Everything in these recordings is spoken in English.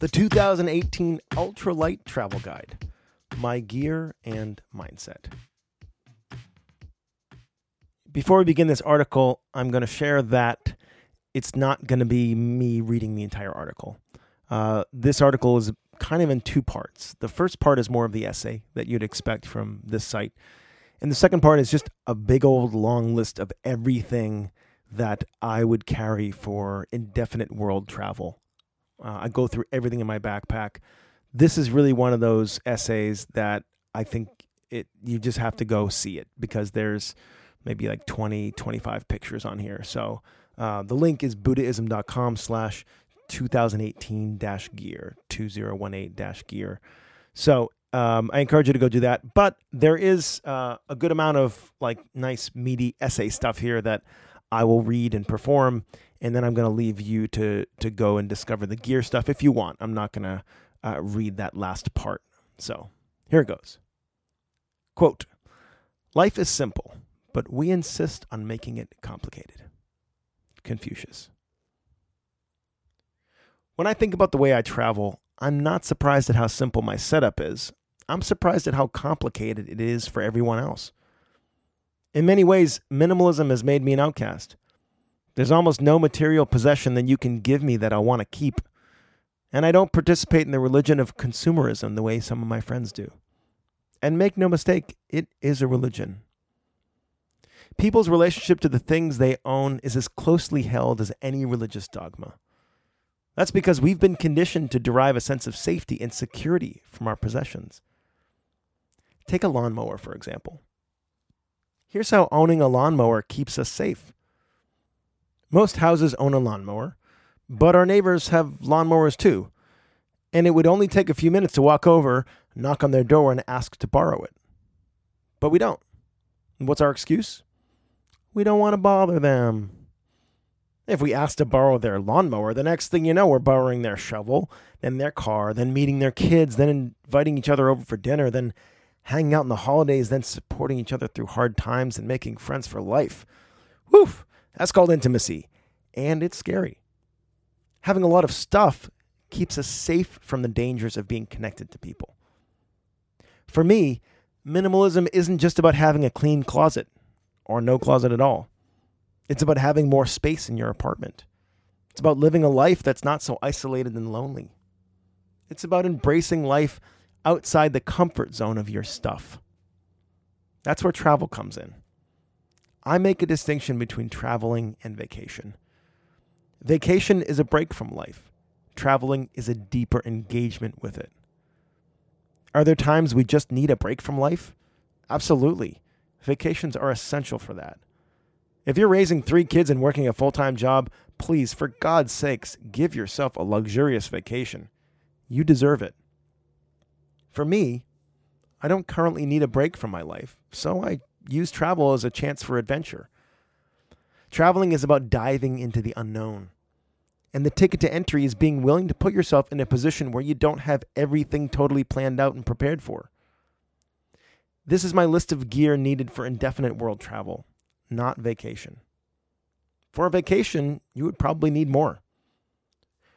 the 2018 Ultralight Travel Guide My Gear and Mindset. Before we begin this article, I'm going to share that it's not going to be me reading the entire article. Uh, this article is kind of in two parts. The first part is more of the essay that you'd expect from this site. And the second part is just a big old long list of everything that I would carry for indefinite world travel uh, I go through everything in my backpack. This is really one of those essays that I think it you just have to go see it because there's maybe like 20, 25 pictures on here. So uh, the link is buddhism.com slash 2018 dash gear, 2018 dash gear. So um, I encourage you to go do that. But there is uh, a good amount of like nice meaty essay stuff here that I will read and perform and then I'm going to leave you to to go and discover the gear stuff if you want. I'm not going to uh, read that last part. So here it goes. Quote: Life is simple, but we insist on making it complicated. Confucius. When I think about the way I travel, I'm not surprised at how simple my setup is. I'm surprised at how complicated it is for everyone else. In many ways, minimalism has made me an outcast. There's almost no material possession that you can give me that I want to keep. And I don't participate in the religion of consumerism the way some of my friends do. And make no mistake, it is a religion. People's relationship to the things they own is as closely held as any religious dogma. That's because we've been conditioned to derive a sense of safety and security from our possessions. Take a lawnmower, for example. Here's how owning a lawnmower keeps us safe. Most houses own a lawnmower, but our neighbors have lawnmowers too. And it would only take a few minutes to walk over, knock on their door, and ask to borrow it. But we don't. what's our excuse? We don't want to bother them. If we ask to borrow their lawnmower, the next thing you know, we're borrowing their shovel, then their car, then meeting their kids, then inviting each other over for dinner, then hanging out in the holidays, then supporting each other through hard times and making friends for life. Woof! That's called intimacy, and it's scary. Having a lot of stuff keeps us safe from the dangers of being connected to people. For me, minimalism isn't just about having a clean closet or no closet at all. It's about having more space in your apartment. It's about living a life that's not so isolated and lonely. It's about embracing life outside the comfort zone of your stuff. That's where travel comes in. I make a distinction between traveling and vacation. Vacation is a break from life, traveling is a deeper engagement with it. Are there times we just need a break from life? Absolutely. Vacations are essential for that. If you're raising three kids and working a full time job, please, for God's sakes, give yourself a luxurious vacation. You deserve it. For me, I don't currently need a break from my life, so I use travel as a chance for adventure. Traveling is about diving into the unknown. And the ticket to entry is being willing to put yourself in a position where you don't have everything totally planned out and prepared for. This is my list of gear needed for indefinite world travel, not vacation. For a vacation, you would probably need more.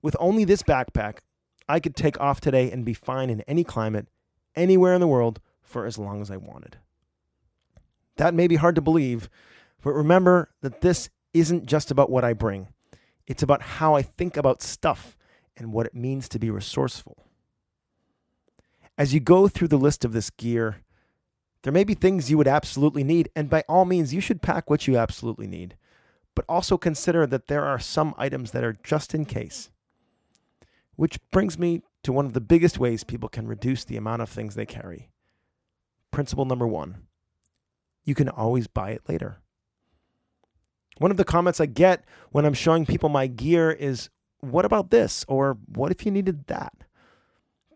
With only this backpack, I could take off today and be fine in any climate, anywhere in the world, for as long as I wanted. That may be hard to believe, but remember that this isn't just about what I bring. It's about how I think about stuff and what it means to be resourceful. As you go through the list of this gear, there may be things you would absolutely need, and by all means, you should pack what you absolutely need. But also consider that there are some items that are just in case. Which brings me to one of the biggest ways people can reduce the amount of things they carry. Principle number one you can always buy it later. One of the comments I get when I'm showing people my gear is, What about this? Or what if you needed that?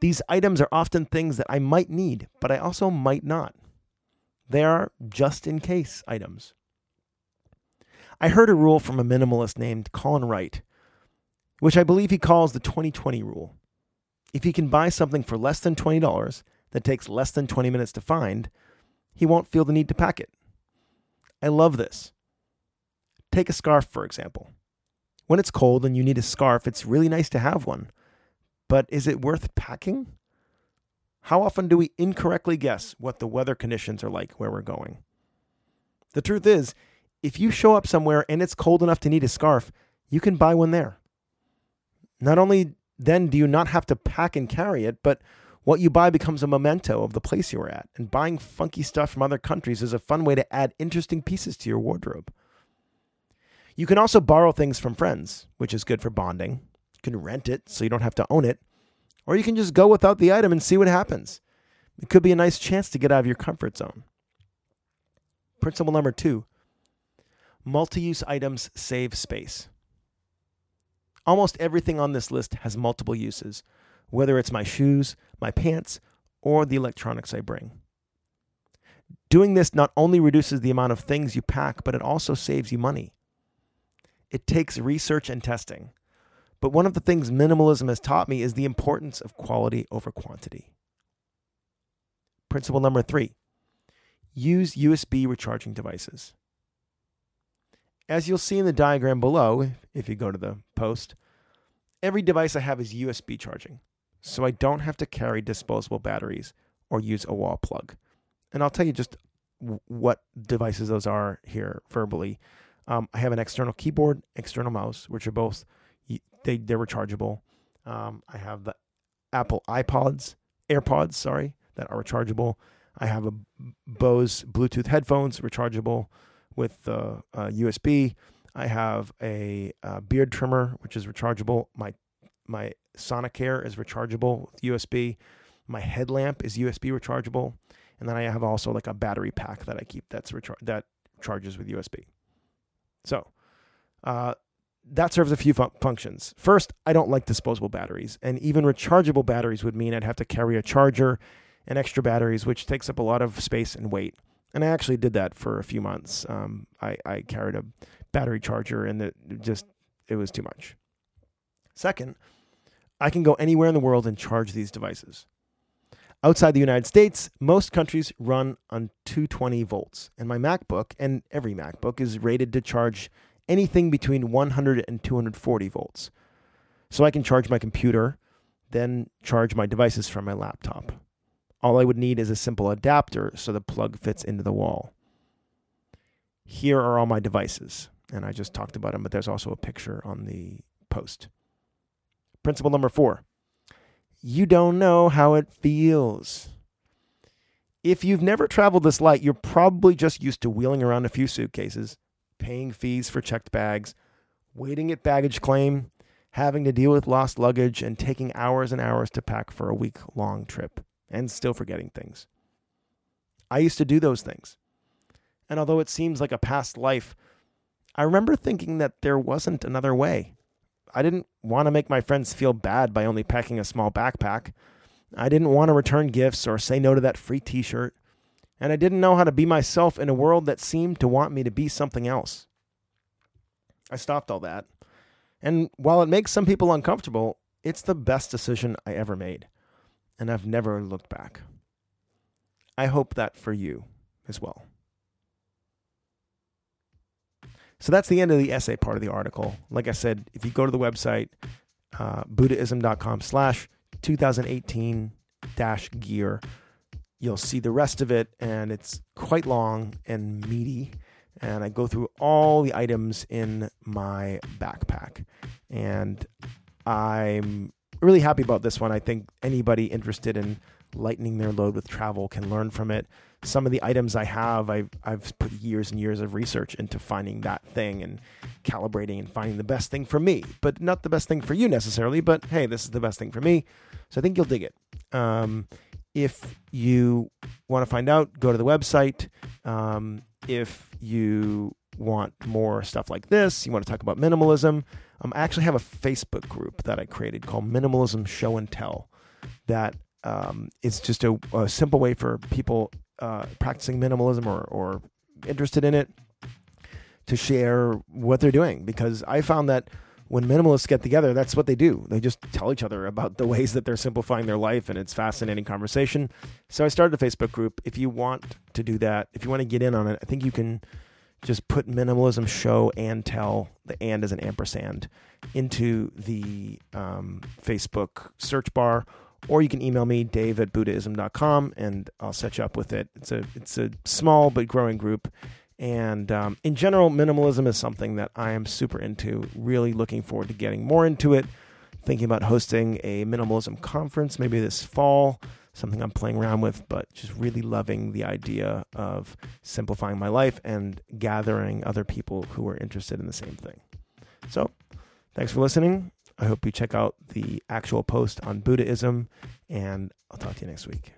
These items are often things that I might need, but I also might not. They are just in case items. I heard a rule from a minimalist named Colin Wright, which I believe he calls the 2020 rule. If he can buy something for less than $20 that takes less than 20 minutes to find, he won't feel the need to pack it. I love this. Take a scarf, for example. When it's cold and you need a scarf, it's really nice to have one. But is it worth packing? How often do we incorrectly guess what the weather conditions are like where we're going? The truth is, if you show up somewhere and it's cold enough to need a scarf, you can buy one there. Not only then do you not have to pack and carry it, but what you buy becomes a memento of the place you were at. And buying funky stuff from other countries is a fun way to add interesting pieces to your wardrobe. You can also borrow things from friends, which is good for bonding. You can rent it so you don't have to own it, or you can just go without the item and see what happens. It could be a nice chance to get out of your comfort zone. Principle number two multi use items save space. Almost everything on this list has multiple uses, whether it's my shoes, my pants, or the electronics I bring. Doing this not only reduces the amount of things you pack, but it also saves you money. It takes research and testing. But one of the things minimalism has taught me is the importance of quality over quantity. Principle number three use USB recharging devices. As you'll see in the diagram below, if you go to the post, every device I have is USB charging, so I don't have to carry disposable batteries or use a wall plug. And I'll tell you just what devices those are here verbally. Um, I have an external keyboard, external mouse, which are both they they're rechargeable. Um, I have the Apple iPods, AirPods, sorry, that are rechargeable. I have a Bose Bluetooth headphones, rechargeable with uh, uh, USB. I have a uh, beard trimmer, which is rechargeable. My my Sonicare is rechargeable with USB. My headlamp is USB rechargeable, and then I have also like a battery pack that I keep that's rechar- that charges with USB. So, uh, that serves a few fun- functions. First, I don't like disposable batteries, and even rechargeable batteries would mean I'd have to carry a charger and extra batteries, which takes up a lot of space and weight. And I actually did that for a few months. Um, I, I carried a battery charger, and it just it was too much. Second, I can go anywhere in the world and charge these devices. Outside the United States, most countries run on 220 volts, and my MacBook and every MacBook is rated to charge anything between 100 and 240 volts. So I can charge my computer, then charge my devices from my laptop. All I would need is a simple adapter so the plug fits into the wall. Here are all my devices, and I just talked about them, but there's also a picture on the post. Principle number four you don't know how it feels. If you've never traveled this light, you're probably just used to wheeling around a few suitcases, paying fees for checked bags, waiting at baggage claim, having to deal with lost luggage, and taking hours and hours to pack for a week long trip, and still forgetting things. I used to do those things. And although it seems like a past life, I remember thinking that there wasn't another way. I didn't want to make my friends feel bad by only packing a small backpack. I didn't want to return gifts or say no to that free t shirt and I didn't know how to be myself in a world that seemed to want me to be something else. I stopped all that. And while it makes some people uncomfortable, it's the best decision I ever made. And I've never looked back. I hope that for you as well. So that's the end of the essay part of the article. Like I said, if you go to the website, uh, buddhism.com slash 2018 dash gear, you'll see the rest of it, and it's quite long and meaty. And I go through all the items in my backpack. And I'm really happy about this one. I think anybody interested in lightening their load with travel can learn from it. Some of the items I have, I've, I've put years and years of research into finding that thing and calibrating and finding the best thing for me, but not the best thing for you necessarily. But hey, this is the best thing for me. So I think you'll dig it. Um, if you want to find out, go to the website. Um, if you want more stuff like this, you want to talk about minimalism, um, I actually have a Facebook group that I created called Minimalism Show and Tell. That um, is just a, a, simple way for people uh, practicing minimalism or, or interested in it to share what they're doing. Because I found that when minimalists get together, that's what they do. They just tell each other about the ways that they're simplifying their life, and it's fascinating conversation. So I started a Facebook group. If you want to do that, if you want to get in on it, I think you can just put minimalism show and tell the and as an ampersand into the um, Facebook search bar, or you can email me dave at buddhism.com and I'll set you up with it. It's a it's a small but growing group. And um, in general, minimalism is something that I am super into. Really looking forward to getting more into it. Thinking about hosting a minimalism conference maybe this fall something I'm playing around with, but just really loving the idea of simplifying my life and gathering other people who are interested in the same thing. So, thanks for listening. I hope you check out the actual post on Buddhism, and I'll talk to you next week.